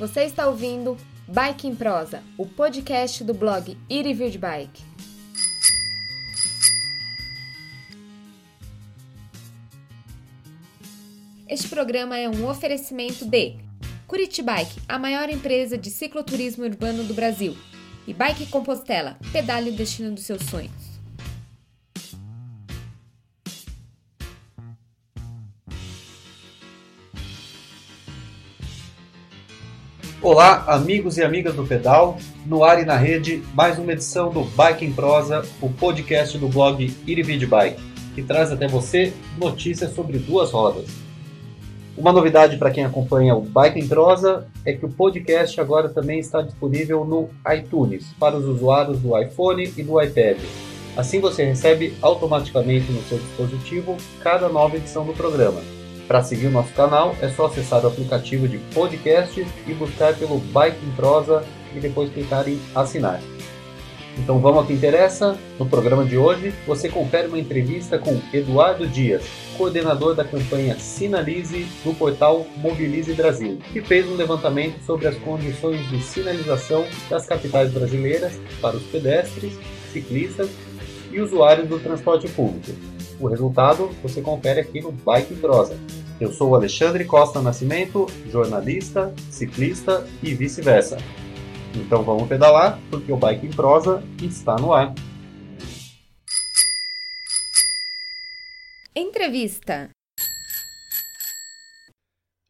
Você está ouvindo Bike em Prosa, o podcast do blog e Review de Bike. Este programa é um oferecimento de Curitibike, a maior empresa de cicloturismo urbano do Brasil, e Bike Compostela, pedale o destino dos seus sonhos. Olá, amigos e amigas do pedal, no ar e na rede, mais uma edição do Bike em Prosa, o podcast do blog Irivid Bike, que traz até você notícias sobre duas rodas. Uma novidade para quem acompanha o Bike em Prosa é que o podcast agora também está disponível no iTunes para os usuários do iPhone e do iPad. Assim você recebe automaticamente no seu dispositivo cada nova edição do programa. Para seguir o nosso canal, é só acessar o aplicativo de podcast e buscar pelo Bike em Prosa e depois clicar em assinar. Então vamos ao que interessa. No programa de hoje, você confere uma entrevista com Eduardo Dias, coordenador da campanha Sinalize do portal Mobilize Brasil, que fez um levantamento sobre as condições de sinalização das capitais brasileiras para os pedestres, ciclistas e usuários do transporte público. O resultado você confere aqui no Bike Prosa. Eu sou o Alexandre Costa Nascimento, jornalista, ciclista e vice-versa. Então vamos pedalar, porque o Bike em Prosa está no ar. Entrevista.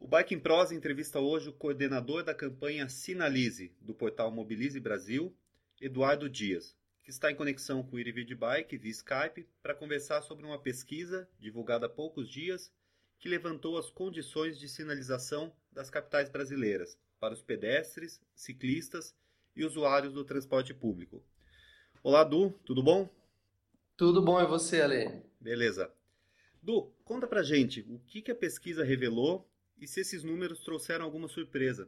O Bike em Prosa entrevista hoje o coordenador da campanha Sinalize, do portal Mobilize Brasil, Eduardo Dias, que está em conexão com o Irivid Bike via Skype para conversar sobre uma pesquisa divulgada há poucos dias que levantou as condições de sinalização das capitais brasileiras para os pedestres, ciclistas e usuários do transporte público. Olá, Du, tudo bom? Tudo bom e você, Ale? Beleza. Du, conta pra gente o que, que a pesquisa revelou e se esses números trouxeram alguma surpresa.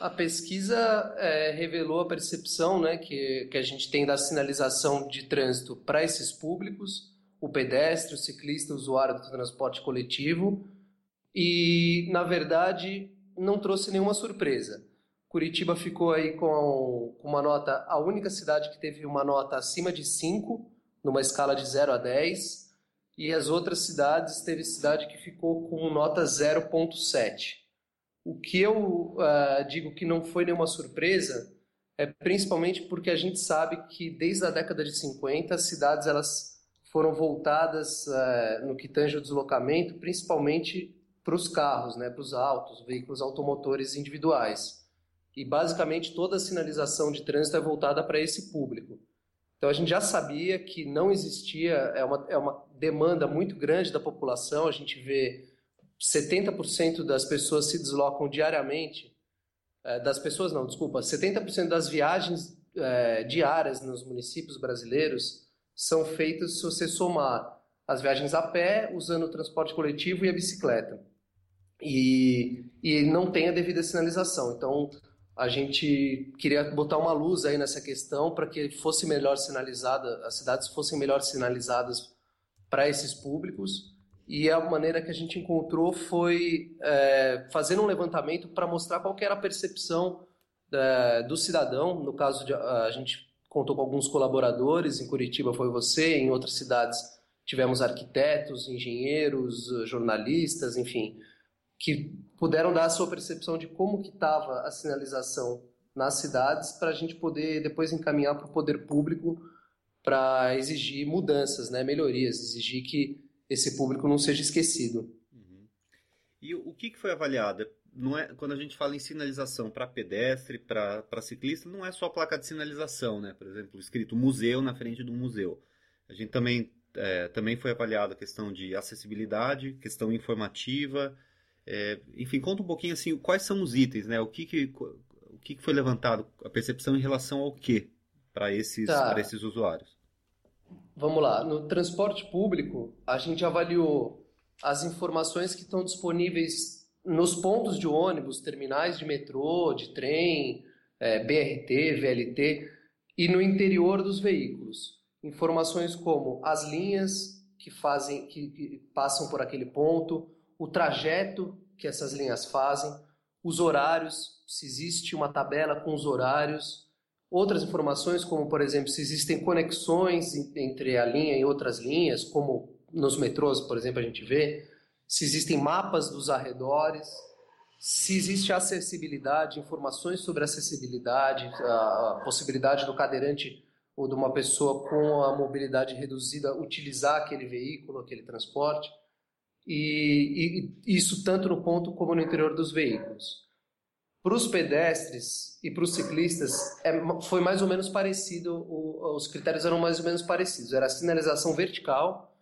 A pesquisa é, revelou a percepção né, que, que a gente tem da sinalização de trânsito para esses públicos, o pedestre, o ciclista, o usuário do transporte coletivo, e, na verdade, não trouxe nenhuma surpresa. Curitiba ficou aí com uma nota, a única cidade que teve uma nota acima de 5, numa escala de 0 a 10, e as outras cidades, teve cidade que ficou com nota 0.7. O que eu uh, digo que não foi nenhuma surpresa é principalmente porque a gente sabe que desde a década de 50 as cidades elas foram voltadas uh, no que tange o deslocamento, principalmente para os carros, né, para os autos, veículos automotores individuais. E basicamente toda a sinalização de trânsito é voltada para esse público. Então a gente já sabia que não existia, é uma, é uma demanda muito grande da população, a gente vê 70% das pessoas se deslocam diariamente, é, das pessoas não, desculpa, 70% das viagens é, diárias nos municípios brasileiros são feitas se você somar as viagens a pé, usando o transporte coletivo e a bicicleta. E, e não tem a devida sinalização. Então, a gente queria botar uma luz aí nessa questão para que fosse melhor sinalizada, as cidades fossem melhor sinalizadas para esses públicos. E a maneira que a gente encontrou foi é, fazendo um levantamento para mostrar qual era a percepção é, do cidadão. No caso, de, a gente contou com alguns colaboradores, em Curitiba foi você, em outras cidades tivemos arquitetos, engenheiros, jornalistas, enfim, que puderam dar a sua percepção de como que estava a sinalização nas cidades para a gente poder depois encaminhar para o poder público para exigir mudanças, né, melhorias, exigir que esse público não seja esquecido. Uhum. E o que, que foi avaliado? Não é, quando a gente fala em sinalização para pedestre, para ciclista, não é só placa de sinalização, né? Por exemplo, escrito museu na frente do museu. A gente também, é, também foi avaliado a questão de acessibilidade, questão informativa, é, enfim, conta um pouquinho assim, quais são os itens, né? O que, que, o que, que foi levantado, a percepção em relação ao que para esses, tá. Para esses usuários? Vamos lá. No transporte público, a gente avaliou as informações que estão disponíveis nos pontos de ônibus, terminais de metrô, de trem, é, BRT, VLT e no interior dos veículos. Informações como as linhas que fazem, que, que passam por aquele ponto, o trajeto que essas linhas fazem, os horários, se existe uma tabela com os horários, outras informações, como por exemplo, se existem conexões entre a linha e outras linhas, como nos metrôs, por exemplo, a gente vê, se existem mapas dos arredores, se existe acessibilidade, informações sobre acessibilidade, a possibilidade do cadeirante ou de uma pessoa com a mobilidade reduzida utilizar aquele veículo, aquele transporte, e, e isso tanto no ponto como no interior dos veículos. Para os pedestres e para os ciclistas é, foi mais ou menos parecido, o, os critérios eram mais ou menos parecidos. Era a sinalização vertical,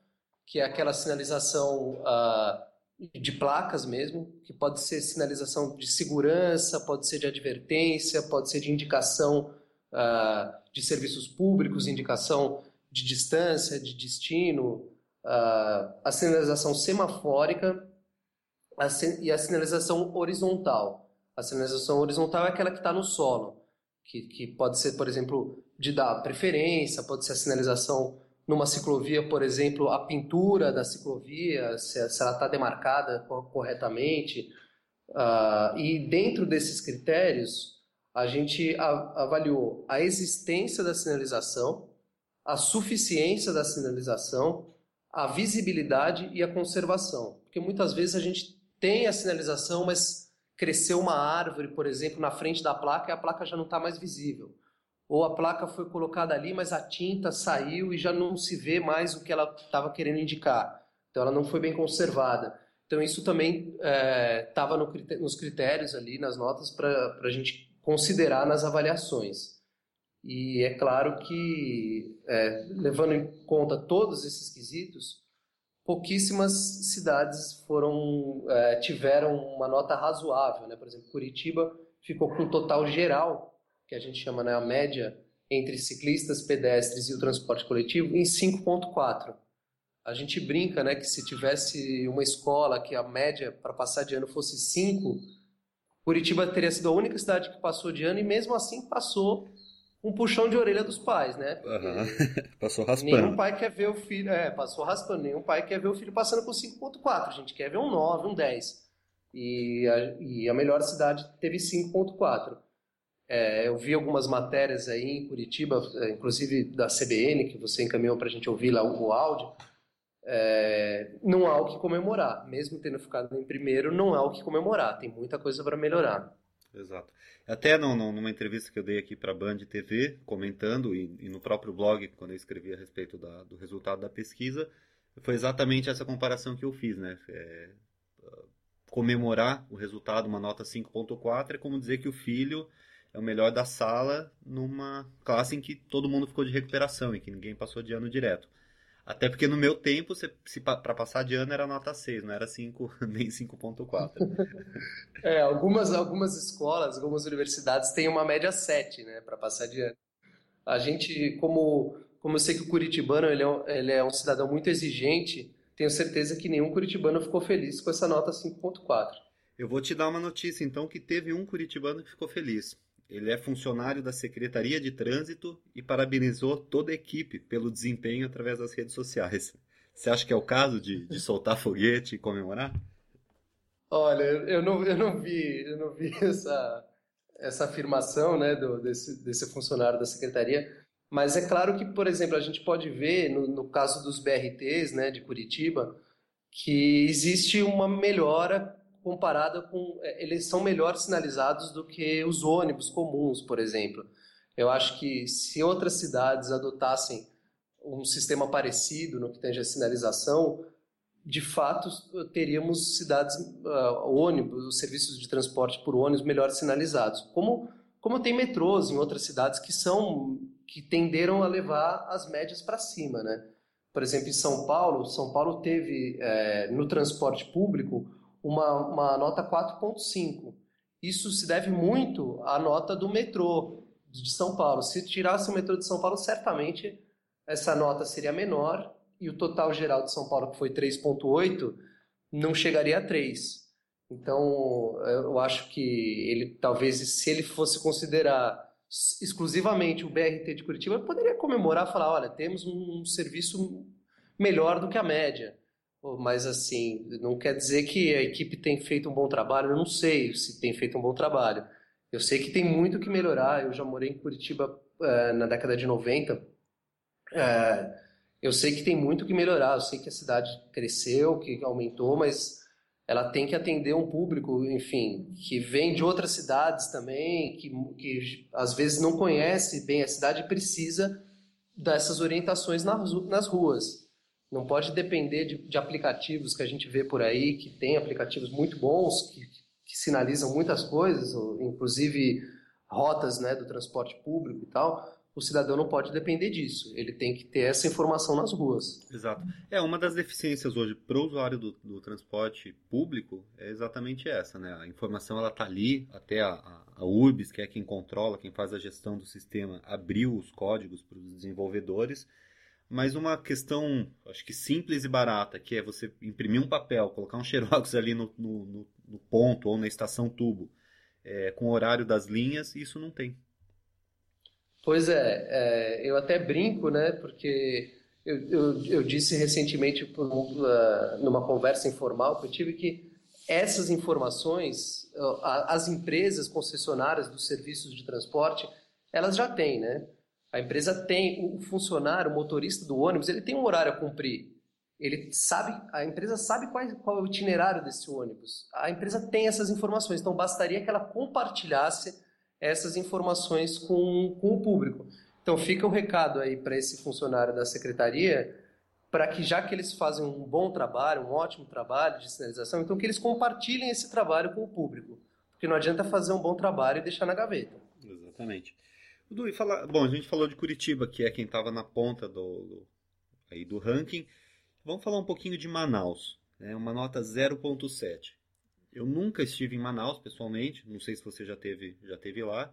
que é aquela sinalização uh, de placas mesmo, que pode ser sinalização de segurança, pode ser de advertência, pode ser de indicação uh, de serviços públicos, indicação de distância, de destino, uh, a sinalização semafórica a e a sinalização horizontal. A sinalização horizontal é aquela que está no solo, que, que pode ser, por exemplo, de dar preferência, pode ser a sinalização numa ciclovia, por exemplo, a pintura da ciclovia, se, ela está demarcada corretamente. Uh, e dentro desses critérios, a gente avaliou a existência da sinalização, a suficiência da sinalização, a visibilidade e a conservação. Porque muitas vezes a gente tem a sinalização, mas cresceu uma árvore, por exemplo, na frente da placa e a placa já não está mais visível ou a placa foi colocada ali, mas a tinta saiu e já não se vê mais o que ela estava querendo indicar. Então ela não foi bem conservada. Então isso também estava é, no, nos critérios ali, nas notas, para a gente considerar nas avaliações. E é claro que, é, levando em conta todos esses quesitos, pouquíssimas cidades foram é, tiveram uma nota razoável. Né? Por exemplo, Curitiba ficou com um total geral que a gente chama né, a média entre ciclistas, pedestres e o transporte coletivo, em 5,4. A gente brinca né, que se tivesse uma escola que a média para passar de ano fosse 5, Curitiba teria sido a única cidade que passou de ano e mesmo assim passou um puxão de orelha dos pais, né? Uhum. passou raspando. Nenhum pai quer ver o filho, é, passou raspando, nenhum pai quer ver o filho passando com 5.4, a gente quer ver um 9, um 10. E a, e a melhor cidade teve 5.4. É, eu vi algumas matérias aí em Curitiba, é, inclusive da CBN, que você encaminhou para a gente ouvir lá o, áudio. É, não há o que comemorar. Mesmo tendo ficado em primeiro, não há o que comemorar. Tem muita coisa para melhorar. Exato. Até no, no, numa entrevista que eu dei aqui para a Band TV, comentando, e, e, no próprio blog, quando eu escrevi a respeito da, do resultado da pesquisa, foi exatamente essa comparação que eu fiz. Né? É, comemorar o resultado, uma nota 5.4, é como dizer que o filho é o melhor da sala numa classe em que todo mundo ficou de recuperação, em que ninguém passou de ano direto. Até porque no meu tempo, para passar de ano era nota 6, não era 5, nem 5.4. é, algumas, algumas escolas, algumas universidades têm uma média 7, né, para passar de ano. A gente, como, como eu sei que o curitibano ele é, um, ele é um cidadão muito exigente, tenho certeza que nenhum curitibano ficou feliz com essa nota 5.4. Eu vou te dar uma notícia então que teve um curitibano que ficou feliz. Ele é funcionário da Secretaria de Trânsito e parabenizou toda a equipe pelo desempenho através das redes sociais. Você acha que é o caso de, de soltar foguete e comemorar? Olha, eu não, eu não vi, eu não vi essa, essa afirmação né, do, desse, desse funcionário da secretaria, mas é claro que, por exemplo, a gente pode ver no, no caso dos BRTs né, de Curitiba que existe uma melhora comparada com. É, eles são melhor sinalizados do que os ônibus comuns, por exemplo. Eu acho que se outras cidades adotassem um sistema parecido no que tange a sinalização, de fato teríamos cidades, uh, ônibus, os serviços de transporte por ônibus melhor sinalizados. Como, como tem metrôs em outras cidades que são que tenderam a levar as médias para cima, né? Por exemplo, em São Paulo, São Paulo teve é, no transporte público uma, uma nota 4,5. Isso se deve muito à nota do metrô de São Paulo. Se tirasse o metrô de São Paulo, certamente essa nota seria menor e o total geral de São Paulo, que foi 3,8, não chegaria a 3. Então, eu acho que ele talvez, se ele fosse considerar exclusivamente o BRT de Curitiba, poderia comemorar, falar, olha, temos um serviço melhor do que a média mas assim, não quer dizer que a equipe tem feito um bom trabalho, eu não sei se tem feito um bom trabalho. Eu sei que tem muito que melhorar, eu já morei em Curitiba uh, na década de 90, uh, é, eu sei que tem muito que melhorar, eu sei que a cidade cresceu, que aumentou, mas ela tem que atender um público, enfim, que vem de outras cidades também, que, que às vezes não conhece bem a cidade e precisa dessas orientações nas, nas ruas. Não pode depender de, de, aplicativos que a gente vê por aí, que tem aplicativos muito bons, que, que sinalizam muitas coisas, inclusive rotas né, do transporte público e tal, o cidadão não pode depender disso. Ele tem que ter essa informação nas ruas. Exato. É, uma das deficiências hoje para o usuário do, do, transporte público é exatamente essa, né? A informação ela está ali, até a, a, a URBS, que é quem controla, quem faz a gestão do sistema, abriu os códigos para os desenvolvedores, mas uma questão, acho que simples e barata, que é você imprimir um papel, colocar um xerox ali no, no, no, ponto ou na estação tubo, é, com o horário das linhas, isso não tem. Pois é, é, eu até brinco, né? Porque eu, eu, eu disse recentemente numa conversa informal que eu tive que essas informações, as empresas concessionárias dos serviços de transporte, elas já têm, né? A empresa tem, o funcionário, o motorista do ônibus, ele tem um horário a cumprir. Ele sabe, a empresa sabe qual, qual é o itinerário desse ônibus. A empresa tem essas informações, então bastaria que ela compartilhasse essas informações com, com o público. Então fica o um recado aí para esse funcionário da secretaria, para que já que eles fazem um bom trabalho, um ótimo trabalho de sinalização, então que eles compartilhem esse trabalho com o público. Porque não adianta fazer um bom trabalho e deixar na gaveta. Exatamente. Dudu, e bom, a gente falou de Curitiba, que é quem estava na ponta do, do, aí do ranking. Vamos falar um pouquinho de Manaus, né? uma nota 0.7. Eu nunca estive em Manaus pessoalmente, não sei se você já teve, já teve lá.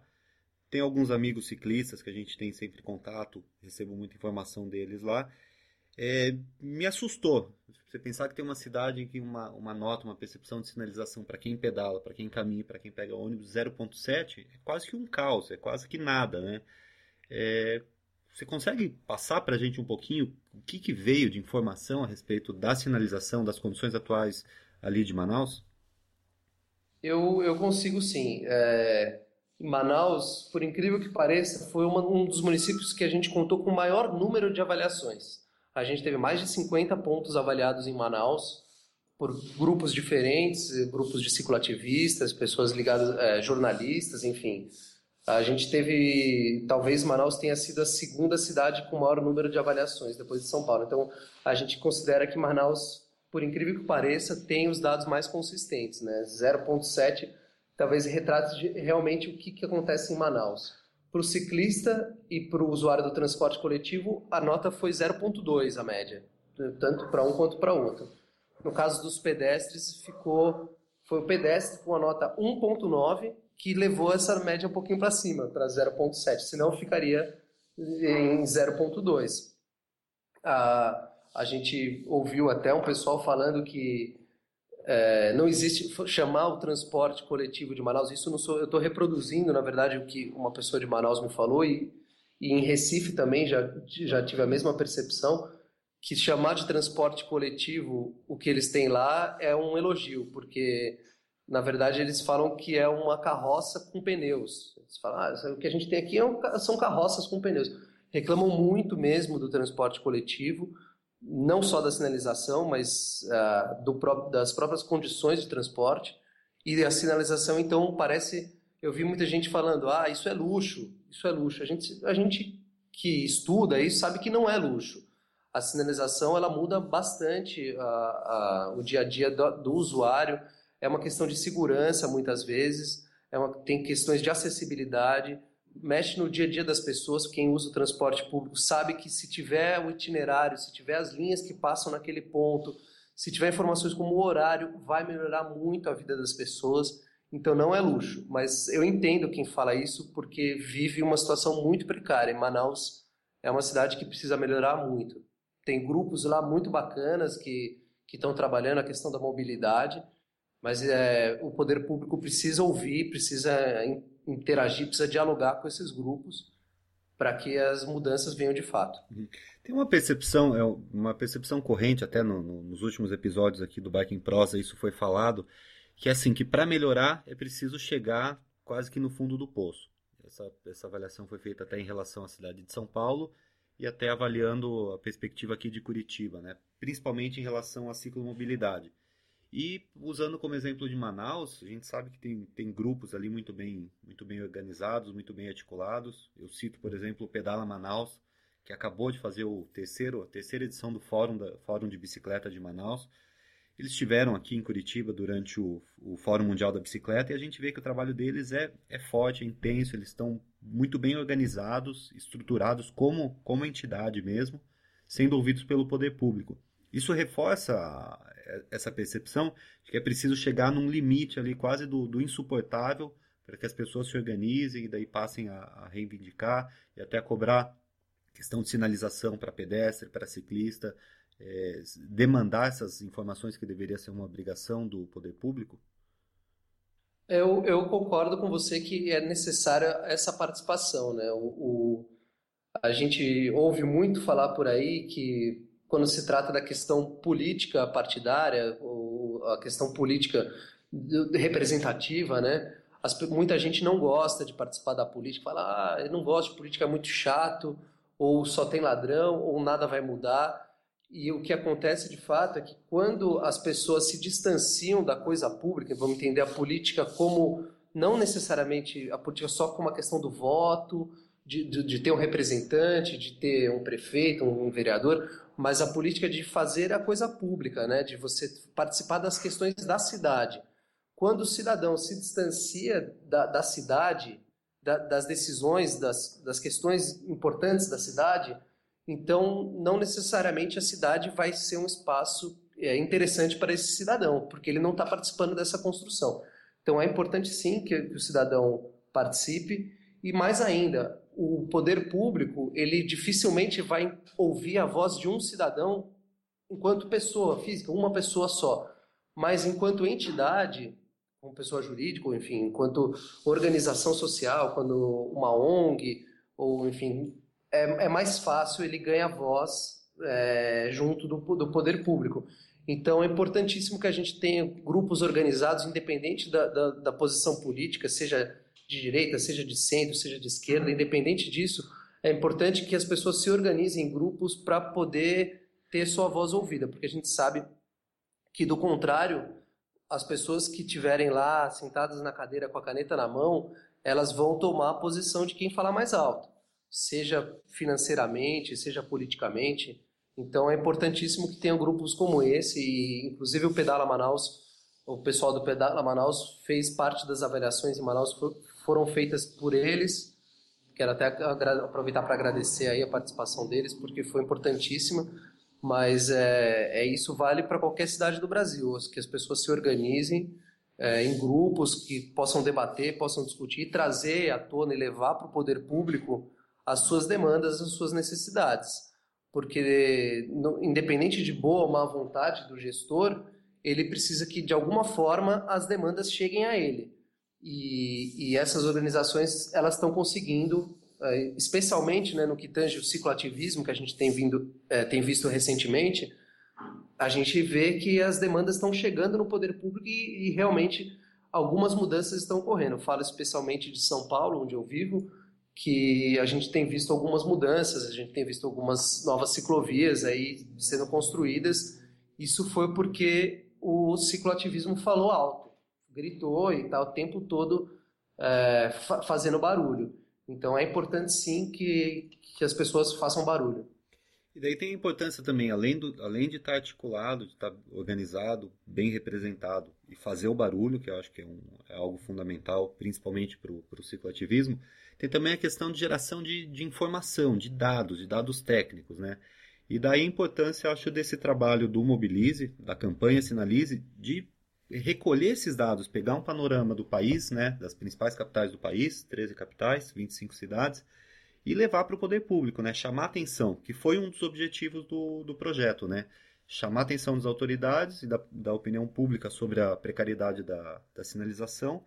Tem alguns amigos ciclistas que a gente tem sempre contato, recebo muita informação deles lá. É, me assustou. Você pensar que tem uma cidade em que uma, uma nota, uma percepção de sinalização para quem pedala, para quem caminha, para quem pega ônibus 0.7 é quase que um caos, é quase que nada, né? É, você consegue passar para a gente um pouquinho o que, que veio de informação a respeito da sinalização, das condições atuais ali de Manaus? Eu, eu consigo sim. É, Manaus, por incrível que pareça, foi uma, um dos municípios que a gente contou com o maior número de avaliações. A gente teve mais de 50 pontos avaliados em Manaus por grupos diferentes, grupos de cicloativistas, pessoas ligadas, é, jornalistas, enfim. A gente teve, talvez Manaus tenha sido a segunda cidade com maior número de avaliações depois de São Paulo. Então, a gente considera que Manaus por incrível que pareça, tem os dados mais consistentes. Né? 0,7 talvez retrate realmente o que, que acontece em Manaus. Para o ciclista e para o usuário do transporte coletivo, a nota foi 0,2 a média, tanto para um quanto para outro. No caso dos pedestres, ficou foi o pedestre com a nota 1,9 que levou essa média um pouquinho para cima, para 0,7, senão ficaria em 0,2. Ah, a gente ouviu até um pessoal falando que é, não existe chamar o transporte coletivo de Manaus. Isso não sou, eu estou reproduzindo, na verdade, o que uma pessoa de Manaus me falou e, e em Recife também já, já tive a mesma percepção que chamar de transporte coletivo o que eles têm lá é um elogio, porque na verdade eles falam que é uma carroça com pneus. Eles falam, ah, o que a gente tem aqui é um, são carroças com pneus. Reclamam muito mesmo do transporte coletivo não só da sinalização, mas uh, do, das próprias condições de transporte. E a sinalização, então, parece. Eu vi muita gente falando: ah, isso é luxo, isso é luxo. A gente, a gente que estuda isso sabe que não é luxo. A sinalização ela muda bastante uh, uh, o dia a dia do, do, usuário. É uma questão de segurança, muitas vezes, é uma, tem questões de acessibilidade mexe no dia a dia das pessoas. Quem usa o transporte público sabe que se tiver o itinerário, se tiver as linhas que passam naquele ponto, se tiver informações como o horário, vai melhorar muito a vida das pessoas. Então não é luxo, mas eu entendo quem fala isso porque vive uma situação muito precária. Em Manaus é uma cidade que precisa melhorar muito. Tem grupos lá muito bacanas que que estão trabalhando a questão da mobilidade, mas é, o poder público precisa ouvir, precisa interagir, precisa dialogar com esses grupos para que as mudanças venham de fato. Uhum. Tem uma percepção, é uma percepção corrente até no, no, nos últimos episódios aqui do Bike em Prosa, isso foi falado, que é assim, que para melhorar é preciso chegar quase que no fundo do poço. Essa, essa avaliação foi feita até em relação à cidade de São Paulo e até avaliando a perspectiva aqui de Curitiba, né? principalmente em relação à ciclomobilidade. E usando como exemplo de Manaus, a gente sabe que tem, tem grupos ali muito bem, muito bem organizados, muito bem articulados. Eu cito, por exemplo, o Pedala Manaus, que acabou de fazer o terceiro, a terceira edição do Fórum, da, Fórum de Bicicleta de Manaus. Eles estiveram aqui em Curitiba durante o, o Fórum Mundial da Bicicleta e a gente vê que o trabalho deles é, é forte, é intenso, eles estão muito bem organizados, estruturados como, como entidade mesmo, sendo ouvidos pelo poder público. Isso reforça essa percepção de que é preciso chegar num limite ali quase do, do insuportável para que as pessoas se organizem e daí passem a, a reivindicar e até a cobrar questão de sinalização para pedestre, para ciclista, é, demandar essas informações que deveria ser uma obrigação do poder público? Eu, eu concordo com você que é necessária essa participação, né? O, o, a gente ouve muito falar por aí que quando se trata da questão política partidária, ou a questão política representativa, né? As, muita gente não gosta de participar da política, fala, ah, eu não gosto de política, é muito chato, ou só tem ladrão, ou nada vai mudar. E o que acontece de fato é que quando as pessoas se distanciam da coisa pública, vamos entender a política como não necessariamente a política só como a questão do voto, de, de, de ter um representante, de ter um prefeito, um, um vereador, mas a política de fazer a coisa pública, né? de você participar das questões da cidade. Quando o cidadão se distancia da, da cidade, da, das decisões, das, das questões importantes da cidade, então, não necessariamente a cidade vai ser um espaço é, interessante para esse cidadão, porque ele não está participando dessa construção. Então, é importante sim que, que o cidadão participe e mais ainda, o poder público ele dificilmente vai ouvir a voz de um cidadão enquanto pessoa física, uma pessoa só, mas enquanto entidade, como pessoa jurídica, enfim, enquanto organização social, quando uma ONG ou enfim é, é mais fácil, ele ganha voz é, junto do, do poder público. Então é importantíssimo que a gente tenha grupos organizados, independente da, da, da, posição política, seja de direita, seja de centro, seja de esquerda, independente disso, é importante que as pessoas se organizem em grupos para poder ter sua voz ouvida, porque a gente sabe que, do contrário, as pessoas que estiverem lá sentadas na cadeira com a caneta na mão, elas vão tomar a posição de quem falar mais alto seja financeiramente, seja politicamente. Então é importantíssimo que tenham grupos como esse, e inclusive o Pedala Manaus, o pessoal do Pedala Manaus fez parte das avaliações em Manaus, foram feitas por eles. Quero até aproveitar para agradecer aí a participação deles, porque foi importantíssima. Mas é, é isso vale para qualquer cidade do Brasil, que as pessoas se organizem é, em grupos que possam debater, possam discutir, trazer à tona e levar para o poder público as suas demandas, as suas necessidades. Porque, independente de boa ou má vontade do gestor, ele precisa que, de alguma forma, as demandas cheguem a ele. E, e essas organizações elas estão conseguindo, é, especialmente né, no que tange o cicloativismo, que a gente tem, vindo, é, tem visto recentemente, a gente vê que as demandas estão chegando no poder público e, e realmente algumas mudanças estão ocorrendo. Eu falo especialmente de São Paulo, onde eu vivo, que a gente tem visto algumas mudanças, a gente tem visto algumas novas ciclovias aí sendo construídas. Isso foi porque o cicloativismo falou alto, gritou e está o tempo todo é, fa fazendo barulho. Então é importante sim que, que as pessoas façam barulho. E daí tem a importância também, além, do, além de estar tá articulado, de estar tá organizado, bem representado e fazer o barulho, que eu acho que é, um, é algo fundamental, principalmente para o cicloativismo, tem também a questão de geração de, de informação, de dados, de dados técnicos, né? E daí a importância, acho, desse trabalho do Mobilize, da campanha Sinalize, de recolher esses dados, pegar um panorama do país, né, das principais capitais do país, 13 capitais, 25 cidades, e levar para o poder público, né, chamar atenção, que foi um dos objetivos do, do projeto, né, chamar atenção das autoridades e da, da opinião pública sobre a precariedade da, da sinalização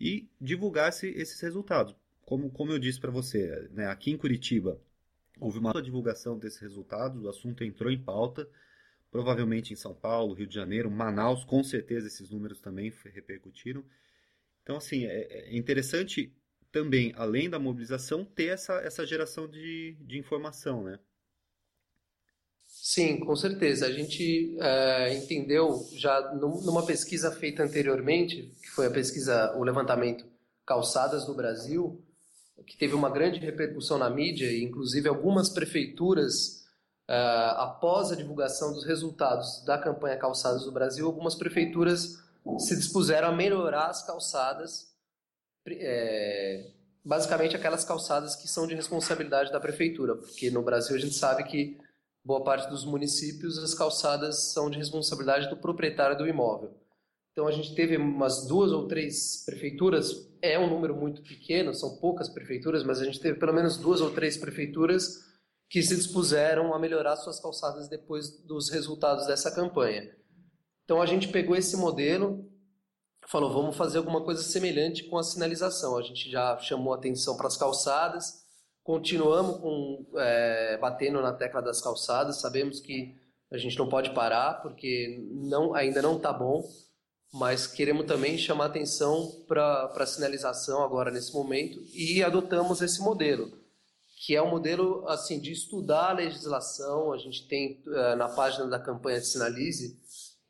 e divulgar esse, esses resultados. Como, como eu disse para você, né, aqui em Curitiba houve uma divulgação desses resultados, o assunto entrou em pauta, provavelmente em São Paulo, Rio de Janeiro, Manaus, com certeza esses números também repercutiram. Então, assim, é, é interessante também, além da mobilização, ter essa, essa geração de, de informação, né? Sim, com certeza. A gente é, entendeu já numa pesquisa feita anteriormente, que foi a pesquisa, o levantamento Calçadas no Brasil, que teve uma grande repercussão na mídia, e inclusive algumas prefeituras, é, após a divulgação dos resultados da campanha Calçadas do Brasil, algumas prefeituras se dispuseram a melhorar as calçadas, é, basicamente aquelas calçadas que são de responsabilidade da prefeitura, porque no Brasil a gente sabe que boa parte dos municípios as calçadas são de responsabilidade do proprietário do imóvel. Então a gente teve umas duas ou três prefeituras, é um número muito pequeno, são poucas prefeituras, mas a gente teve pelo menos duas ou três prefeituras que se dispuseram a melhorar suas calçadas depois dos resultados dessa campanha. Então a gente pegou esse modelo, falou, vamos fazer alguma coisa semelhante com a sinalização. A gente já chamou atenção para as calçadas, Continuamos com, é, batendo na tecla das calçadas, sabemos que a gente não pode parar porque não, ainda não está bom, mas queremos também chamar atenção para a sinalização agora nesse momento e adotamos esse modelo, que é um modelo assim de estudar a legislação. A gente tem é, na página da campanha de Sinalize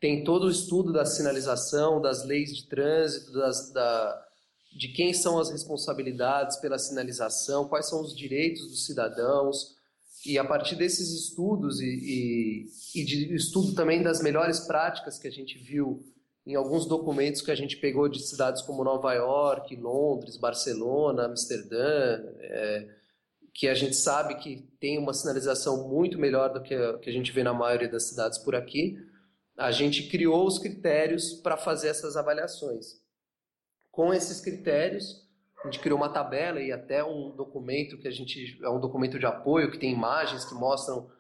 tem todo o estudo da sinalização, das leis de trânsito, das, da, de quem são as responsabilidades pela sinalização, quais são os direitos dos cidadãos, e a partir desses estudos e, e, e de estudo também das melhores práticas que a gente viu em alguns documentos que a gente pegou de cidades como Nova York, Londres, Barcelona, Amsterdã, é, que a gente sabe que tem uma sinalização muito melhor do que a, que a gente vê na maioria das cidades por aqui, a gente criou os critérios para fazer essas avaliações. Com esses critérios, a gente criou uma tabela e até um documento que a gente é um documento de apoio que tem imagens que mostram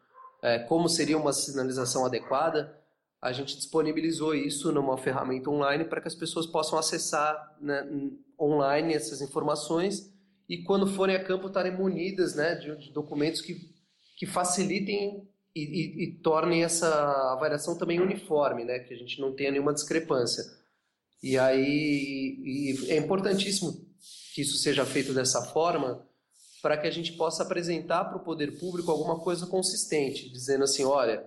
é, como seria uma sinalização adequada. A gente disponibilizou isso numa ferramenta online para que as pessoas possam acessar né, online essas informações e quando forem a campo estarem munidas né, de, de documentos que, que facilitem e, e, e, tornem essa avaliação também uniforme, né, que a gente não tenha nenhuma discrepância. E aí e é importantíssimo que isso seja feito dessa forma para que a gente possa apresentar para o poder público alguma coisa consistente, dizendo assim, olha,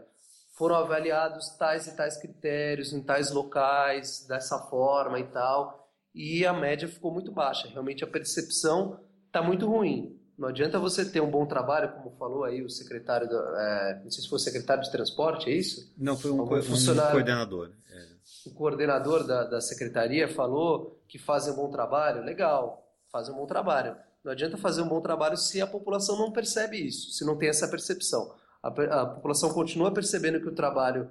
foram avaliados tais e tais critérios em tais locais, dessa forma e tal, e a média ficou muito baixa. Realmente a percepção está muito ruim. Não adianta você ter um bom trabalho, como falou aí o secretário, do, é, não sei se foi o secretário de transporte, é isso? Não, foi um, co um coordenador. É o coordenador da, da secretaria falou que fazem um bom trabalho, legal, fazem um bom trabalho. Não adianta fazer um bom trabalho se a população não percebe isso, se não tem essa percepção. A, a população continua percebendo que o trabalho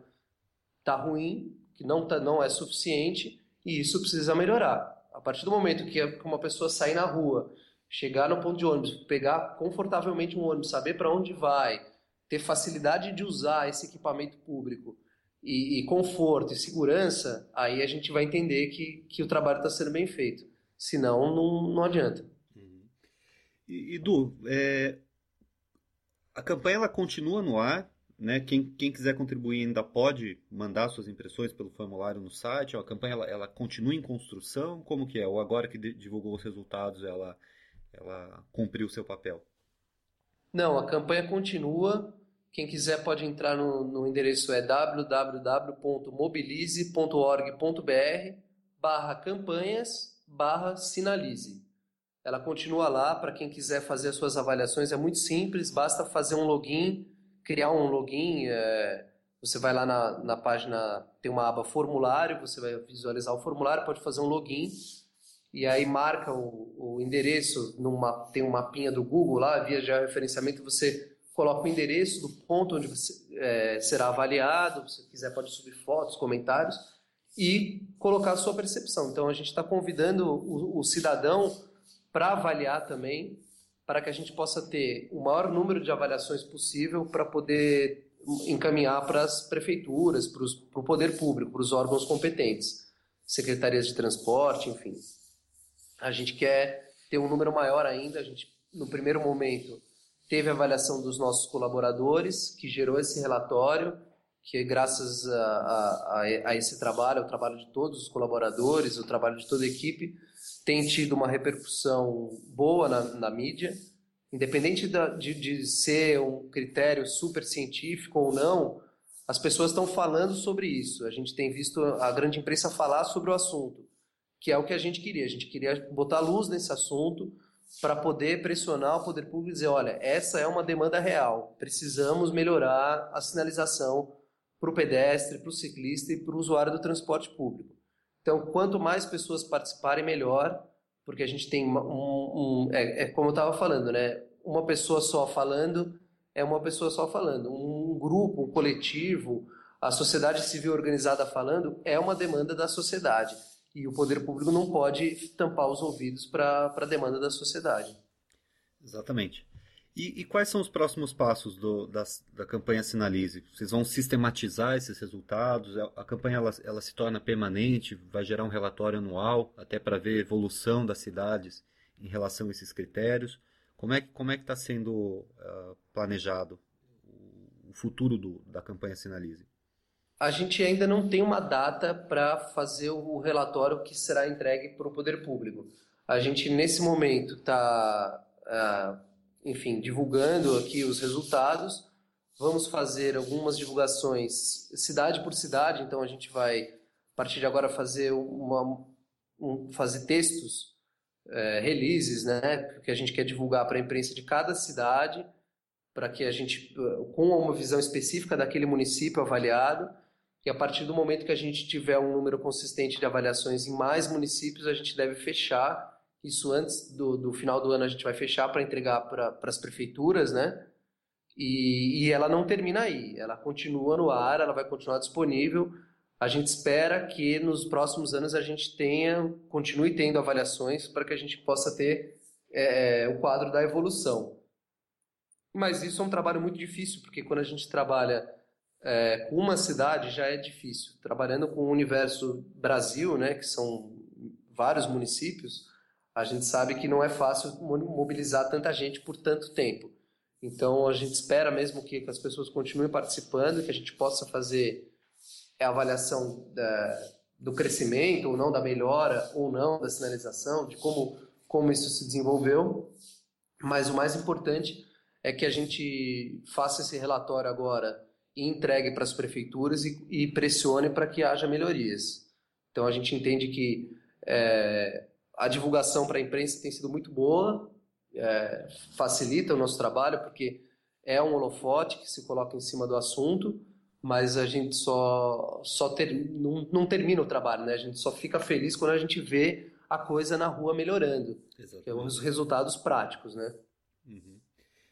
está ruim, que não, tá, não é suficiente e isso precisa melhorar. A partir do momento que uma pessoa sair na rua, chegar no ponto de ônibus, pegar confortavelmente um ônibus, saber para onde vai, ter facilidade de usar esse equipamento público, e, e, conforto e segurança, aí a gente vai entender que, que o trabalho está sendo bem feito. Senão, não, não adianta. Uhum. E, e é, a campanha ela continua no ar, né? Quem, quem quiser contribuir ainda pode mandar suas impressões pelo formulário no site. A campanha ela, ela continua em construção, como que é? Ou agora que divulgou os resultados, ela, ela cumpriu o seu papel? Não, a campanha continua. Quem quiser pode entrar no, no endereço é www.mobilize.org.br barra campanhas barra sinalize. Ela continua lá para quem quiser fazer as suas avaliações, é muito simples, basta fazer um login, criar um login, é, você vai lá na, na página, tem uma aba formulário, você vai visualizar o formulário, pode fazer um login e aí marca o, o endereço, numa, tem um mapinha do Google lá, via georreferenciamento, você coloca o endereço do ponto onde você é, será avaliado, se quiser pode subir fotos, comentários e colocar a sua percepção. Então a gente está convidando o, o cidadão para avaliar também, para que a gente possa ter o maior número de avaliações possível para poder encaminhar para as prefeituras, para o poder público, para os órgãos competentes, secretarias de transporte, enfim. A gente quer ter um número maior ainda. A gente, no primeiro momento, teve a avaliação dos nossos colaboradores, que gerou esse relatório, que graças a, a, a, esse trabalho, o trabalho de todos os colaboradores, o trabalho de toda a equipe, tem tido uma repercussão boa na, na mídia. Independente da, de, de ser um critério super científico ou não, as pessoas estão falando sobre isso. A gente tem visto a grande imprensa falar sobre o assunto, que é o que a gente queria. A gente queria botar luz nesse assunto, para poder pressionar o poder público e dizer, olha, essa é uma demanda real, precisamos melhorar a sinalização para o pedestre, para o ciclista e para o usuário do transporte público. Então, quanto mais pessoas participarem, melhor, porque a gente tem um, um é, é, como eu estava falando, né? Uma pessoa só falando é uma pessoa só falando. Um grupo, um coletivo, a sociedade civil organizada falando é uma demanda da sociedade. E o poder público não pode tampar os ouvidos para a demanda da sociedade. Exatamente. E, e, quais são os próximos passos do, da, da campanha Sinalize? Vocês vão sistematizar esses resultados? A, a campanha ela, ela, se torna permanente? Vai gerar um relatório anual, até para ver a evolução das cidades em relação a esses critérios? Como é, como é que está sendo uh, planejado o, o futuro do, da campanha Sinalize? A gente ainda não tem uma data para fazer o relatório que será entregue para o poder público. A gente, nesse momento, está, ah, enfim, divulgando aqui os resultados. Vamos fazer algumas divulgações cidade por cidade, então a gente vai, a partir de agora, fazer, uma, um, fazer textos, é, releases, né, que a gente quer divulgar para a imprensa de cada cidade, para que a gente, com uma visão específica daquele município avaliado, e a partir do momento que a gente tiver um número consistente de avaliações em mais municípios, a gente deve fechar. Isso antes do, do final do ano a gente vai fechar para entregar para as prefeituras, né? E, e ela não termina aí, ela continua no ar, ela vai continuar disponível. A gente espera que nos próximos anos a gente tenha, continue tendo avaliações para que a gente possa ter é, é, o quadro da evolução. Mas isso é um trabalho muito difícil, porque quando a gente trabalha é, uma cidade já é difícil. Trabalhando com o universo Brasil, né, que são vários municípios, a gente sabe que não é fácil mobilizar tanta gente por tanto tempo. Então a gente espera mesmo que as pessoas continuem participando, que a gente possa fazer a avaliação da, do crescimento ou não, da melhora ou não da sinalização, de como, como isso se desenvolveu. Mas o mais importante é que a gente faça esse relatório agora entregue para as prefeituras e, e pressione para que haja melhorias. Então a gente entende que é, a divulgação para a imprensa tem sido muito boa, é, facilita o nosso trabalho, porque é um holofote que se coloca em cima do assunto, mas a gente só, só ter, não, não termina o trabalho, né? a gente só fica feliz quando a gente vê a coisa na rua melhorando, Exatamente. que é os resultados práticos. Né?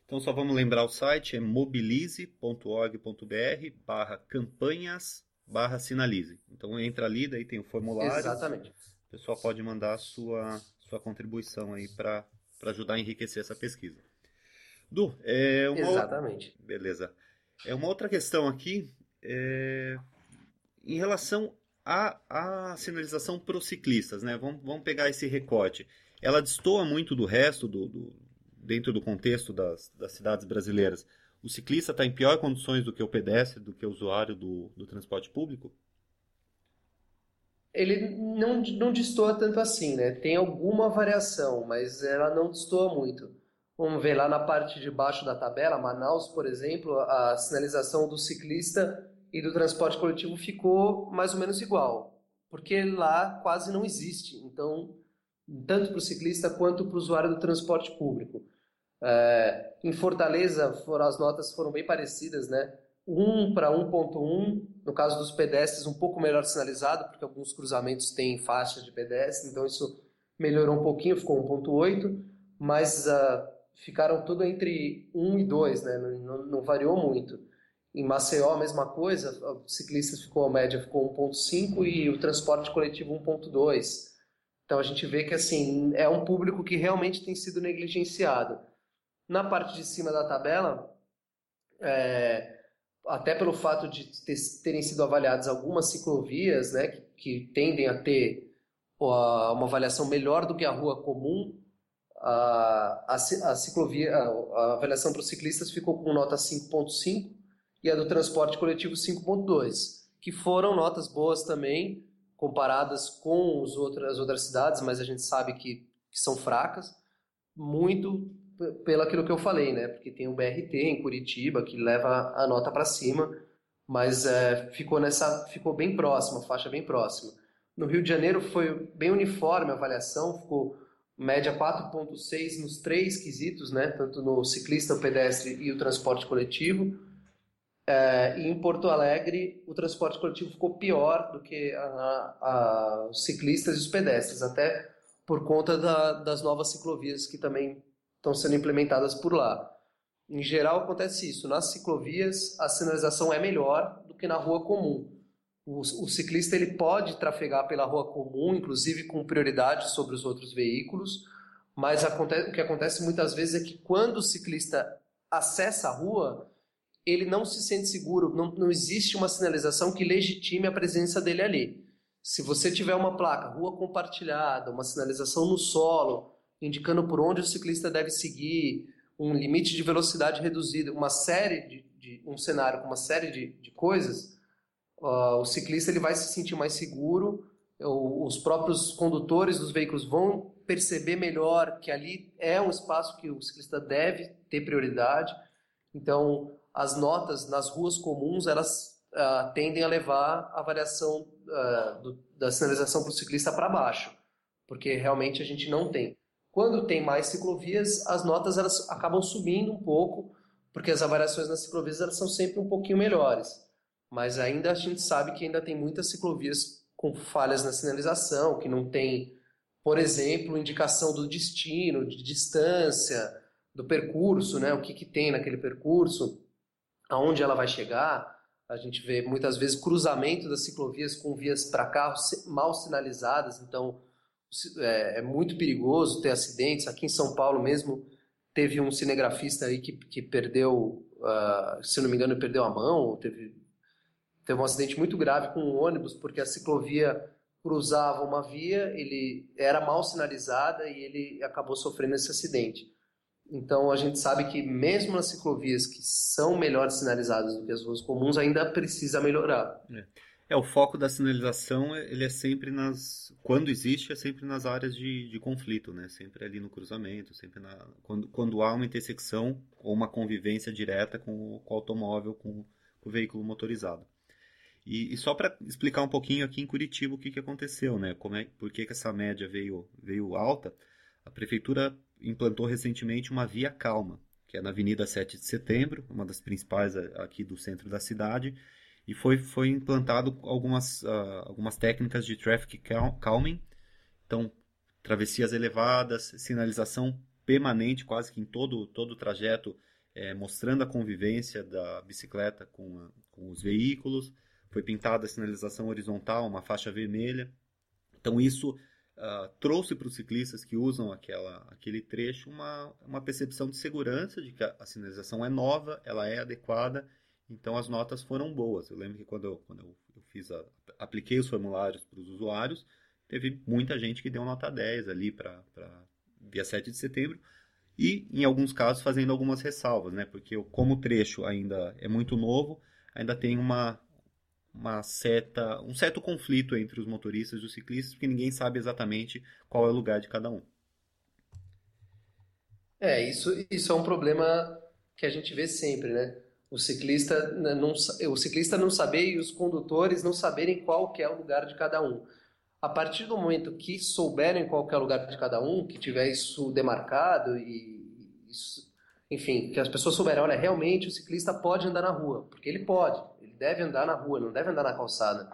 Então só vamos lembrar o site é mobilize.org.br barra campanhas barra sinalize. Então entra ali, daí tem o formulário. Exatamente. O pessoal pode mandar a sua, sua contribuição aí para ajudar a enriquecer essa pesquisa. Du, é uma Exatamente. Outra... Beleza. É uma outra questão aqui é... em relação à, à sinalização para os ciclistas, né? Vamos, vamos pegar esse recorte. Ela destoa muito do resto do, do dentro do contexto das, das cidades brasileiras, o ciclista está em pior condições do que o pedestre, do que o usuário do, do transporte público? Ele não, não destoa tanto assim, né? Tem alguma variação, mas ela não destoa muito. Vamos ver lá na parte de baixo da tabela, Manaus, por exemplo, a sinalização do ciclista e do transporte coletivo ficou mais ou menos igual, porque lá quase não existe. Então, tanto para o ciclista quanto para o usuário do transporte público. É, em Fortaleza, foram, as notas foram bem parecidas, né? 1 para 1.1, no caso dos pedestres, um pouco melhor sinalizado, porque alguns cruzamentos têm faixas de pedestre, então isso melhorou um pouquinho, ficou 1.8, mas uh, ficaram tudo entre 1 e 2, né? Não, não, variou muito. Em Maceió, a mesma coisa, o ciclista ficou, a média ficou 1.5 e o transporte coletivo 1.2. Então a gente vê que assim é um público que realmente tem sido negligenciado. Na parte de cima da tabela, é, até pelo fato de ter, terem sido avaliadas algumas ciclovias, né, que, que tendem a ter uma avaliação melhor do que a rua comum, a, a, a ciclovia, a, a avaliação para os ciclistas ficou com nota 5.5 e a do transporte coletivo 5.2, que foram notas boas também, comparadas com os outras, as outras cidades, mas a gente sabe que, que são fracas, muito pelo aquilo que eu falei, né? Porque tem o BRT em Curitiba que leva a nota para cima, mas é, ficou nessa, ficou bem próxima, faixa bem próxima. No Rio de Janeiro foi bem uniforme a avaliação, ficou média 4.6 nos três quesitos, né? Tanto no ciclista, o pedestre e o transporte coletivo. É, e em Porto Alegre, o transporte coletivo ficou pior do que a, a, os ciclistas e os pedestres, até por conta da, das novas ciclovias que também estão sendo implementadas por lá. Em geral, acontece isso. Nas ciclovias, a sinalização é melhor do que na rua comum. O, o ciclista ele pode trafegar pela rua comum, inclusive com prioridade sobre os outros veículos, mas acontece, o que acontece muitas vezes é que quando o ciclista acessa a rua, ele não se sente seguro, não, não existe uma sinalização que legitime a presença dele ali. Se você tiver uma placa, rua compartilhada, uma sinalização no solo, indicando por onde o ciclista deve seguir, um limite de velocidade reduzido, uma série de, de um cenário com uma série de, de coisas, uh, o ciclista ele vai se sentir mais seguro, os próprios condutores dos veículos vão perceber melhor que ali é um espaço que o ciclista deve ter prioridade. Então, as notas nas ruas comuns elas uh, tendem a levar a variação uh, do, da sinalização para o ciclista para baixo, porque realmente a gente não tem. Quando tem mais ciclovias, as notas elas acabam subindo um pouco, porque as avaliações nas ciclovias elas são sempre um pouquinho melhores. Mas ainda a gente sabe que ainda tem muitas ciclovias com falhas na sinalização, que não tem, por exemplo, indicação do destino, de distância, do percurso, né? O que, que tem naquele percurso aonde ela vai chegar. A gente vê muitas vezes cruzamento das ciclovias com vias para carros mal sinalizadas, então é, é, muito perigoso ter acidentes. Aqui em São Paulo mesmo teve um cinegrafista aí que, que perdeu, uh, se não me engano, perdeu a mão, teve, teve um acidente muito grave com um ônibus porque a ciclovia cruzava uma via, ele era mal sinalizada e ele acabou sofrendo esse acidente. Então a gente sabe que mesmo nas ciclovias que são melhor sinalizadas do que as ruas comuns, ainda precisa melhorar. É. é. o foco da sinalização ele é sempre nas, quando existe, é sempre nas áreas de, de conflito, né? Sempre ali no cruzamento, sempre na, quando, quando há uma intersecção ou uma convivência direta com o, com o automóvel, com, com, o veículo motorizado. E, e só para explicar um pouquinho aqui em Curitiba o que, que aconteceu, né? Como é, por que, que essa média veio, veio alta? A prefeitura implantou recentemente uma via calma, que é na Avenida 7 de Setembro, uma das principais aqui do centro da cidade, e foi, foi implantado algumas, uh, algumas técnicas de traffic calming, então travessias elevadas, sinalização permanente quase que em todo, todo o trajeto, é, mostrando a convivência da bicicleta com, a, com os veículos, foi pintada a sinalização horizontal, uma faixa vermelha, então isso uh, trouxe para os ciclistas que usam aquela, aquele trecho uma, uma percepção de segurança, de que a, a sinalização é nova, ela é adequada, então as notas foram boas. Eu lembro que quando eu, quando eu, fiz a, apliquei os formulários para os usuários, teve muita gente que deu nota 10 ali para dia 7 de setembro, e em alguns casos fazendo algumas ressalvas, né? Porque como o trecho ainda é muito novo, ainda tem uma, uma certa, um certo conflito entre os motoristas e os ciclistas, porque ninguém sabe exatamente qual é o lugar de cada um. É, isso, isso é um problema que a gente vê sempre, né? O ciclista não, o ciclista não saber e os condutores não saberem qual que é o lugar de cada um. A partir do momento que souberem qual que é o lugar de cada um, que tiver isso demarcado e isso, enfim, que as pessoas souberem, olha, realmente o ciclista pode andar na rua, porque ele pode, deve andar na rua, não deve andar na calçada.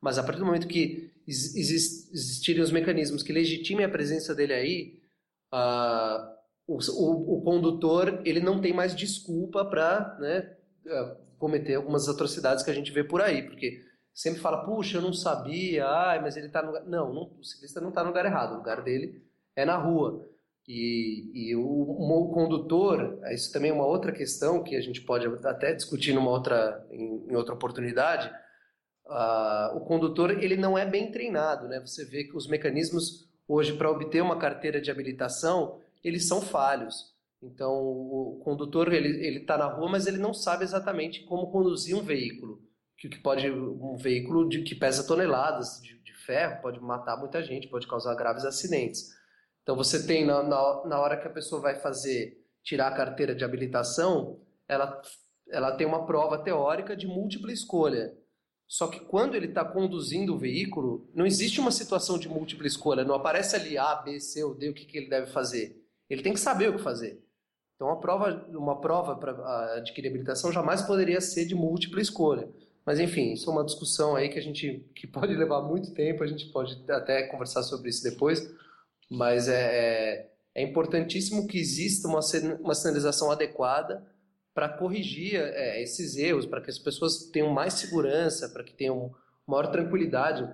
Mas a partir do momento que existirem os mecanismos que legitimem a presença dele aí, uh, o, o, o, condutor ele não tem mais desculpa para né, cometer algumas atrocidades que a gente vê por aí, porque sempre fala, puxa, eu não sabia, ai, mas ele está no lugar. Não, não, o ciclista não está no lugar errado, o lugar dele é na rua. E, e o, o, condutor, isso também é uma outra questão que a gente pode até discutir numa outra, em, em outra oportunidade. Uh, o condutor ele não é bem treinado, né? Você vê que os mecanismos hoje para obter uma carteira de habilitação eles são falhos. Então, o condutor ele está na rua, mas ele não sabe exatamente como conduzir um veículo, que, que pode um veículo de, que pesa toneladas de, de, ferro pode matar muita gente, pode causar graves acidentes. Então, você tem na, na, na hora que a pessoa vai fazer tirar a carteira de habilitação, ela ela tem uma prova teórica de múltipla escolha. Só que quando ele está conduzindo o veículo, não existe uma situação de múltipla escolha. Não aparece ali A, B, C ou D o que, que ele deve fazer. Ele tem que saber o que fazer. Então, uma prova, uma prova para adquirir habilitação jamais poderia ser de múltipla escolha. Mas, enfim, isso é uma discussão aí que a gente que pode levar muito tempo. A gente pode até conversar sobre isso depois. Mas é, é, é importantíssimo que exista uma, uma sinalização adequada para corrigir é, esses erros, para que as pessoas tenham mais segurança, para que tenham maior tranquilidade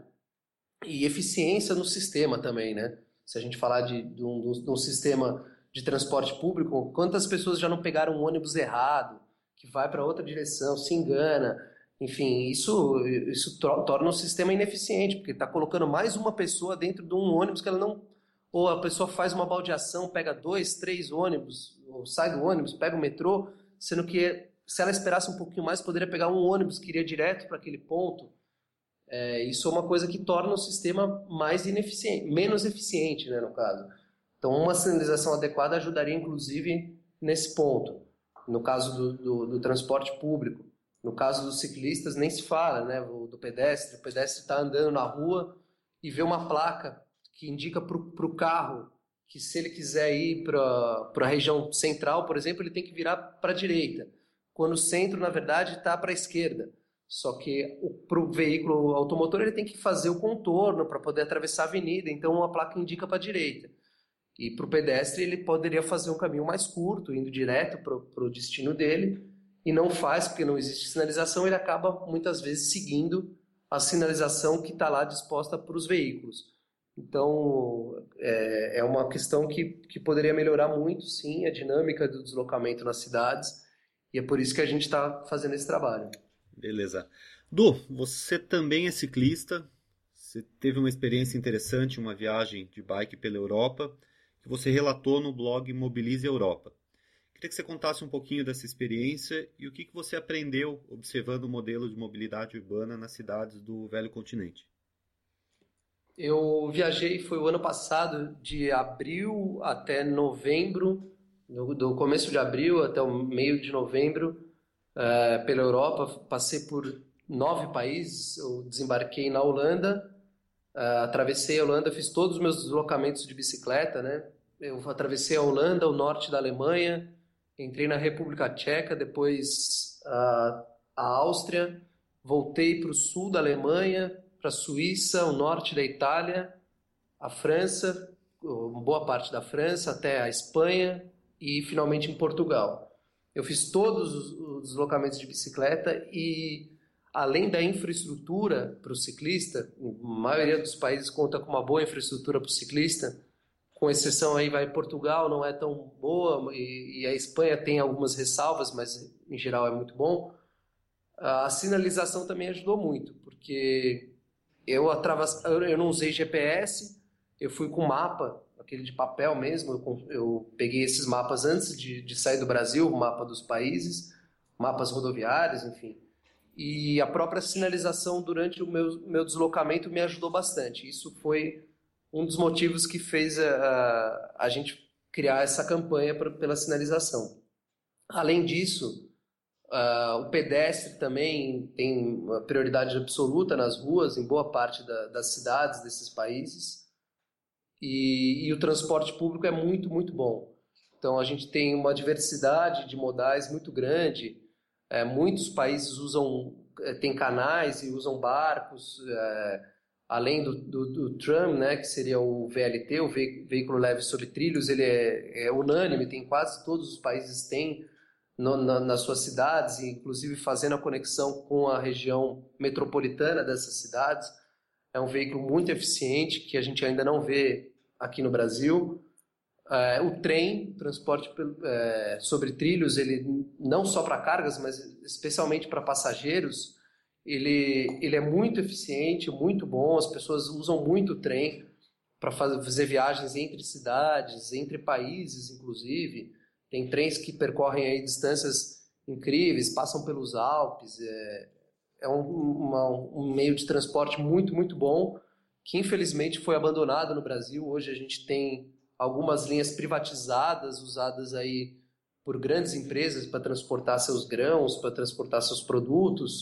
e eficiência no sistema também, né? Se a gente falar de, de, um, de um sistema de transporte público, quantas pessoas já não pegaram um ônibus errado, que vai para outra direção, se engana, enfim, isso, isso torna o sistema ineficiente, porque está colocando mais uma pessoa dentro de um ônibus que ela não. Ou a pessoa faz uma baldeação, pega dois, três ônibus, ou sai do ônibus, pega o metrô, sendo que se ela esperasse um pouquinho mais, poderia pegar um ônibus que iria direto para aquele ponto. É, isso é uma coisa que torna o sistema mais ineficiente, menos eficiente, né, no caso. Então, uma sinalização adequada ajudaria, inclusive, nesse ponto. No caso do, do, do transporte público, no caso dos ciclistas, nem se fala, né, do pedestre. O pedestre está andando na rua e vê uma placa que indica para o carro que se ele quiser ir para a região central, por exemplo, ele tem que virar para a direita, quando o centro, na verdade, está para a esquerda. Só que para o veículo automotor ele tem que fazer o contorno para poder atravessar a avenida, então a placa indica para a direita. E para o pedestre ele poderia fazer um caminho mais curto, indo direto para o destino dele, e não faz porque não existe sinalização, ele acaba muitas vezes seguindo a sinalização que está lá disposta para os veículos. Então, é, é uma questão que, que poderia melhorar muito, sim, a dinâmica do deslocamento nas cidades, e é por isso que a gente está fazendo esse trabalho. Beleza. Du, você também é ciclista, você teve uma experiência interessante, uma viagem de bike pela Europa, que você relatou no blog Mobilize Europa. Queria que você contasse um pouquinho dessa experiência e o que, que você aprendeu observando o modelo de mobilidade urbana nas cidades do velho continente. Eu viajei, foi o ano passado, de abril até novembro, do, do começo de abril até o meio de novembro, é, pela Europa. Passei por nove países, eu desembarquei na Holanda, é, atravessei a Holanda, fiz todos os meus deslocamentos de bicicleta, né? Eu atravessei a Holanda, o norte da Alemanha, entrei na República Tcheca, depois a, a Áustria, voltei para o sul da Alemanha, para a Suíça, o norte da Itália, a França, boa parte da França, até a Espanha e finalmente em Portugal. Eu fiz todos os deslocamentos de bicicleta e, além da infraestrutura para o ciclista, a maioria dos países conta com uma boa infraestrutura para o ciclista, com exceção aí vai Portugal, não é tão boa, e, e a Espanha tem algumas ressalvas, mas em geral é muito bom. A sinalização também ajudou muito, porque eu, eu não usei GPS, eu fui com mapa, aquele de papel mesmo. Eu, eu peguei esses mapas antes de, de sair do Brasil, mapa dos países, mapas rodoviários, enfim. E a própria sinalização durante o meu, meu deslocamento me ajudou bastante. Isso foi um dos motivos que fez a, a gente criar essa campanha pra, pela sinalização. Além disso, Uh, o pedestre também tem prioridade absoluta nas ruas, em boa parte da, das cidades desses países. E, e, o transporte público é muito, muito bom. Então a gente tem uma diversidade de modais muito grande. É, muitos países usam, é, tem canais e usam barcos, é, além do, do, do, tram, né, que seria o VLT, o veículo leve sobre trilhos, ele é, é unânime, tem quase todos os países têm no, na, nas suas cidades, inclusive fazendo a conexão com a região metropolitana dessas cidades. É um veículo muito eficiente que a gente ainda não vê aqui no Brasil. É, o trem, transporte é, sobre trilhos, ele não só para cargas, mas especialmente para passageiros, ele, ele é muito eficiente, muito bom. As pessoas usam muito o trem. para fazer viagens entre cidades, entre países, inclusive. Tem trens que percorrem aí distâncias incríveis, passam pelos Alpes. É, é um, uma, um meio de transporte muito, muito bom, que infelizmente foi abandonado no Brasil. Hoje a gente tem algumas linhas privatizadas usadas aí por grandes empresas para transportar seus grãos, para transportar seus produtos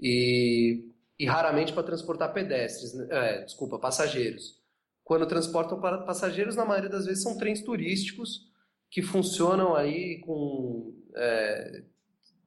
e, e raramente para transportar pedestres, né? é, desculpa, passageiros. Quando transportam para passageiros, na maioria das vezes são trens turísticos que funcionam aí com, é,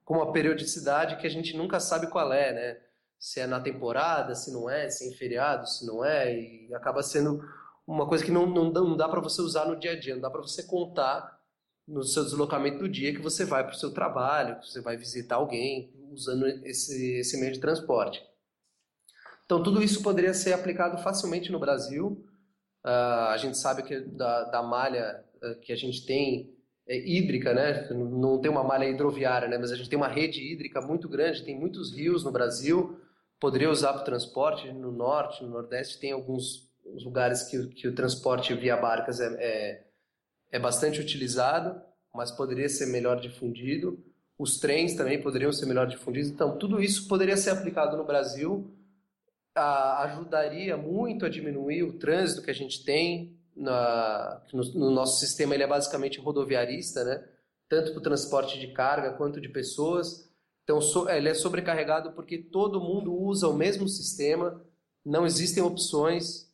com uma periodicidade que a gente nunca sabe qual é, né? Se é na temporada, se não é, se é em feriado, se não é, e acaba sendo uma coisa que não, não, não dá para você usar no dia a dia, não dá para você contar no seu deslocamento do dia que você vai para o seu trabalho, que você vai visitar alguém usando esse, esse meio de transporte. Então, tudo isso poderia ser aplicado facilmente no Brasil. Uh, a gente sabe que da, da malha uh, que a gente tem é, hídrica, né? não tem uma malha hidroviária, né? mas a gente tem uma rede hídrica muito grande, tem muitos rios no Brasil, poderia usar para o transporte. No norte, no nordeste, tem alguns lugares que, que o transporte via barcas é, é é bastante utilizado, mas poderia ser melhor difundido. Os trens também poderiam ser melhor difundidos. Então, tudo isso poderia ser aplicado no Brasil, a, ajudaria muito a diminuir o trânsito que a gente tem. Na, no, no nosso sistema, ele é basicamente rodoviarista, né? tanto para o transporte de carga quanto de pessoas. Então, so, ele é sobrecarregado porque todo mundo usa o mesmo sistema, não existem opções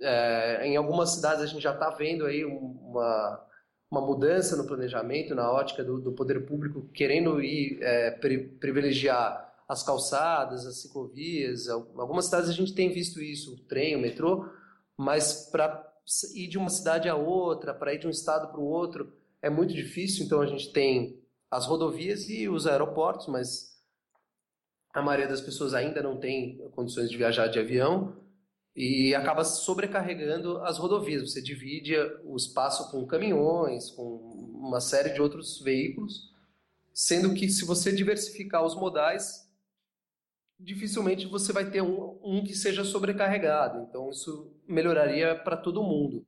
é, em algumas cidades a gente já está vendo aí uma, uma mudança no planejamento, na ótica do, do poder público, querendo ir é, pri, privilegiar as calçadas, as ciclovias. Algumas cidades a gente tem visto isso, o trem, o metrô, mas para ir de uma cidade a outra, para ir de um estado para o outro, é muito difícil. Então a gente tem as rodovias e os aeroportos, mas a maioria das pessoas ainda não tem condições de viajar de avião e acaba sobrecarregando as rodovias. Você divide o espaço com caminhões, com uma série de outros veículos, sendo que se você diversificar os modais, dificilmente você vai ter um, um que seja sobrecarregado. Então isso melhoraria para todo mundo. O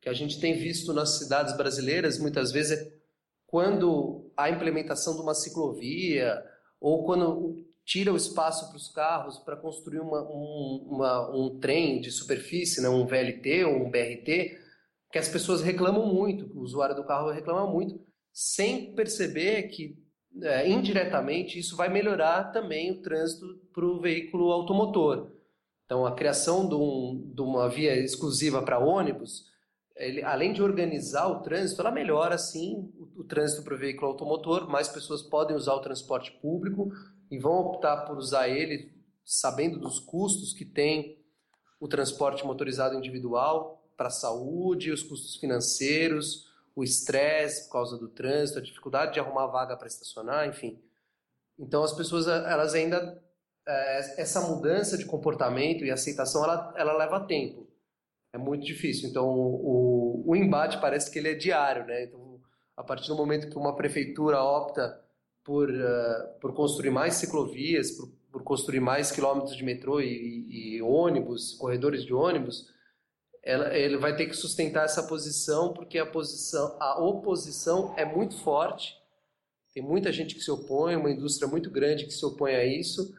que a gente tem visto nas cidades brasileiras muitas vezes é quando a implementação de uma ciclovia ou quando tira o espaço para os carros para construir uma, um, uma, um trem de superfície, né, um VLT ou um BRT, que as pessoas reclamam muito, o usuário do carro reclama muito, sem perceber que é, indiretamente isso vai melhorar também o trânsito para o veículo automotor. Então, a criação de, um, de uma via exclusiva para ônibus, ele, além de organizar o trânsito, ela melhora sim o, o trânsito para o veículo automotor, mais pessoas podem usar o transporte público, e vão optar por usar ele sabendo dos custos que tem o transporte motorizado individual para a saúde, os custos financeiros, o estresse por causa do trânsito, a dificuldade de arrumar vaga para estacionar, enfim. Então as pessoas elas ainda é, essa mudança de comportamento e aceitação ela, ela leva tempo. É muito difícil. Então o, o embate parece que ele é diário, né? Então a partir do momento que uma prefeitura opta por, uh, por construir mais ciclovias, por, por, construir mais quilômetros de metrô e, e, e ônibus, corredores de ônibus, ela, ele vai ter que sustentar essa posição porque a posição, a oposição é muito forte. Tem muita gente que se opõe, uma indústria muito grande que se opõe a isso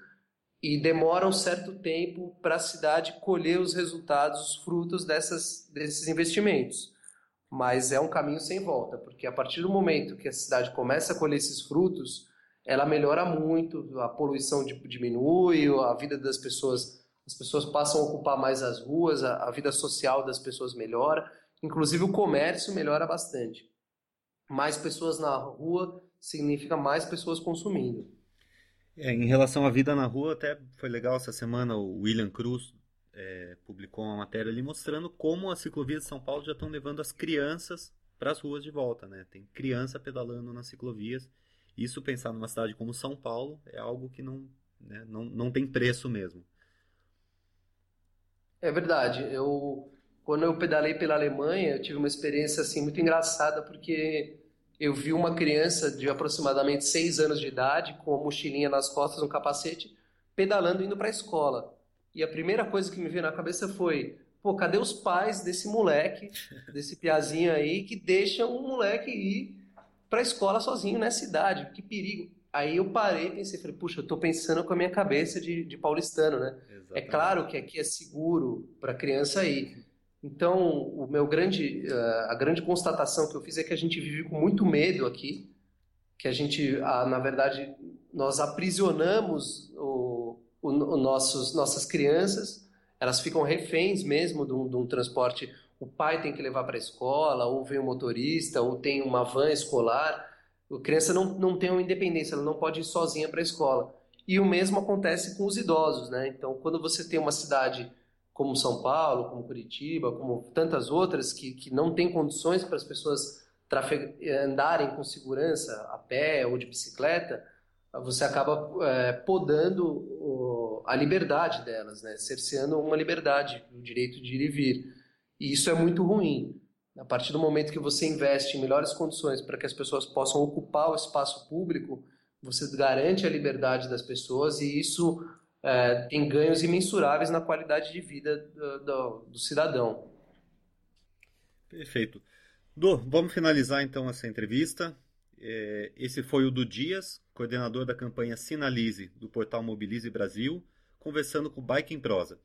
e demora um certo tempo para a cidade colher os resultados, os frutos dessas, desses investimentos mas é um caminho sem volta, porque a partir do momento que a cidade começa a colher esses frutos, ela melhora muito, a poluição diminui, a vida das pessoas, as pessoas passam a ocupar mais as ruas, a, a vida social das pessoas melhora, inclusive o comércio melhora bastante. Mais pessoas na rua significa mais pessoas consumindo. É, em relação à vida na rua, até foi legal essa semana o William Cruz, é, publicou uma matéria ali mostrando como as ciclovias de São Paulo já estão levando as crianças para as ruas de volta, né? Tem criança pedalando nas ciclovias. Isso, pensar numa cidade como São Paulo, é algo que não, né, não, não tem preço mesmo. É verdade. Eu, quando eu pedalei pela Alemanha, eu tive uma experiência assim muito engraçada, porque eu vi uma criança de aproximadamente 6 anos de idade, com a mochilinha nas costas, um capacete, pedalando indo para a escola. E a primeira coisa que me veio na cabeça foi: pô, cadê os pais desse moleque, desse piazinho aí, que deixam o moleque ir para a escola sozinho nessa idade? Que perigo. Aí eu parei e pensei, falei, puxa, eu tô pensando com a minha cabeça de, de paulistano, né? É Exatamente. É claro que aqui é seguro para criança ir. Então, o meu grande, eh, a grande constatação que eu fiz é que a gente vive com muito medo aqui, que a gente, na verdade, nós aprisionamos o, o, o nossos, nossas crianças, elas ficam reféns mesmo de um, de um transporte. O pai tem que levar para a escola, ou vem um motorista, ou tem uma van escolar. A criança não, não tem uma independência, ela não pode ir sozinha para a escola. E o mesmo acontece com os idosos, né? Então, quando você tem uma cidade como São Paulo, como Curitiba, como tantas outras que, que não tem condições para as pessoas andarem com segurança a pé ou de bicicleta, você acaba é, podando o, a liberdade delas, né? cerceando uma liberdade, o direito de ir e vir. E isso é muito ruim. A partir do momento que você investe em melhores condições para que as pessoas possam ocupar o espaço público, você garante a liberdade das pessoas e isso é, tem ganhos imensuráveis na qualidade de vida do, do, do cidadão. Perfeito. Du, vamos finalizar então essa entrevista. É, esse foi o do Dias, coordenador da campanha Sinalize do portal Mobilize Brasil, conversando com o Bike em Prosa.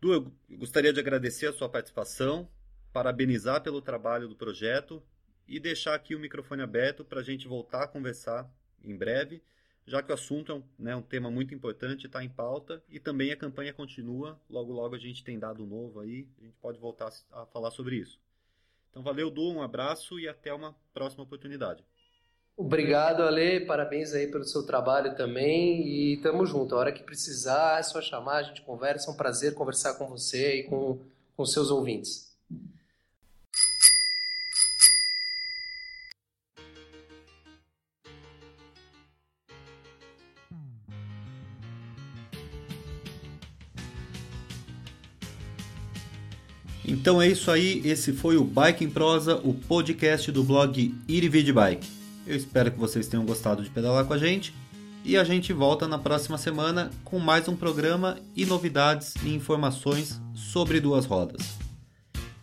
Du, eu gostaria de agradecer a sua participação, parabenizar pelo trabalho do projeto e deixar aqui o microfone aberto para a gente voltar a conversar em breve, já que o assunto é um, né, um tema muito importante, está em pauta e também a campanha continua. Logo, logo a gente tem dado novo aí, a gente pode voltar a falar sobre isso. Então valeu, Du, um abraço e até uma próxima oportunidade. Obrigado, Ale, parabéns aí pelo seu trabalho também e tamo junto. A hora que precisar é só chamar, a gente conversa, é um prazer conversar com você e com, com seus ouvintes. Então é isso aí, esse foi o Bike em Prosa, o podcast do blog Irivid Bike. Eu espero que vocês tenham gostado de pedalar com a gente e a gente volta na próxima semana com mais um programa e novidades e informações sobre duas rodas.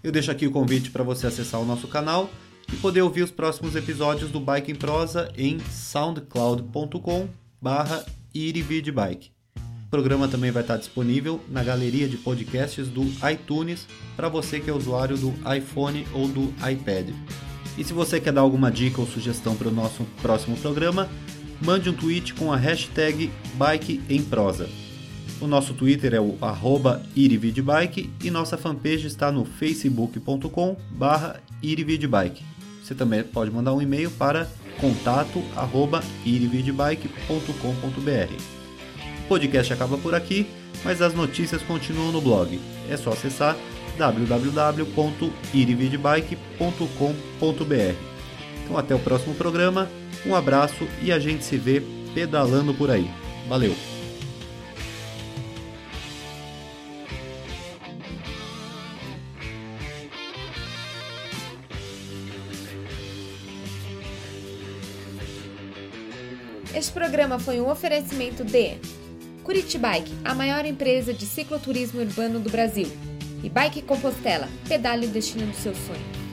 Eu deixo aqui o convite para você acessar o nosso canal e poder ouvir os próximos episódios do Bike em Prosa em soundcloud.com/irividbike programa também vai estar disponível na galeria de podcasts do iTunes para você que é usuário do iPhone ou do iPad. E se você quer dar alguma dica ou sugestão para o nosso próximo programa, mande um tweet com a hashtag Bike em Prosa. O nosso Twitter é o irividbike e nossa fanpage está no facebook.com irividbike. Você também pode mandar um e-mail para contato irividbike.com.br. O podcast acaba por aqui, mas as notícias continuam no blog. É só acessar www.irividbike.com.br. Então até o próximo programa, um abraço e a gente se vê pedalando por aí. Valeu! Este programa foi um oferecimento de Curitibike, a maior empresa de cicloturismo urbano do Brasil. E Bike Compostela, pedale o destino do seu sonho.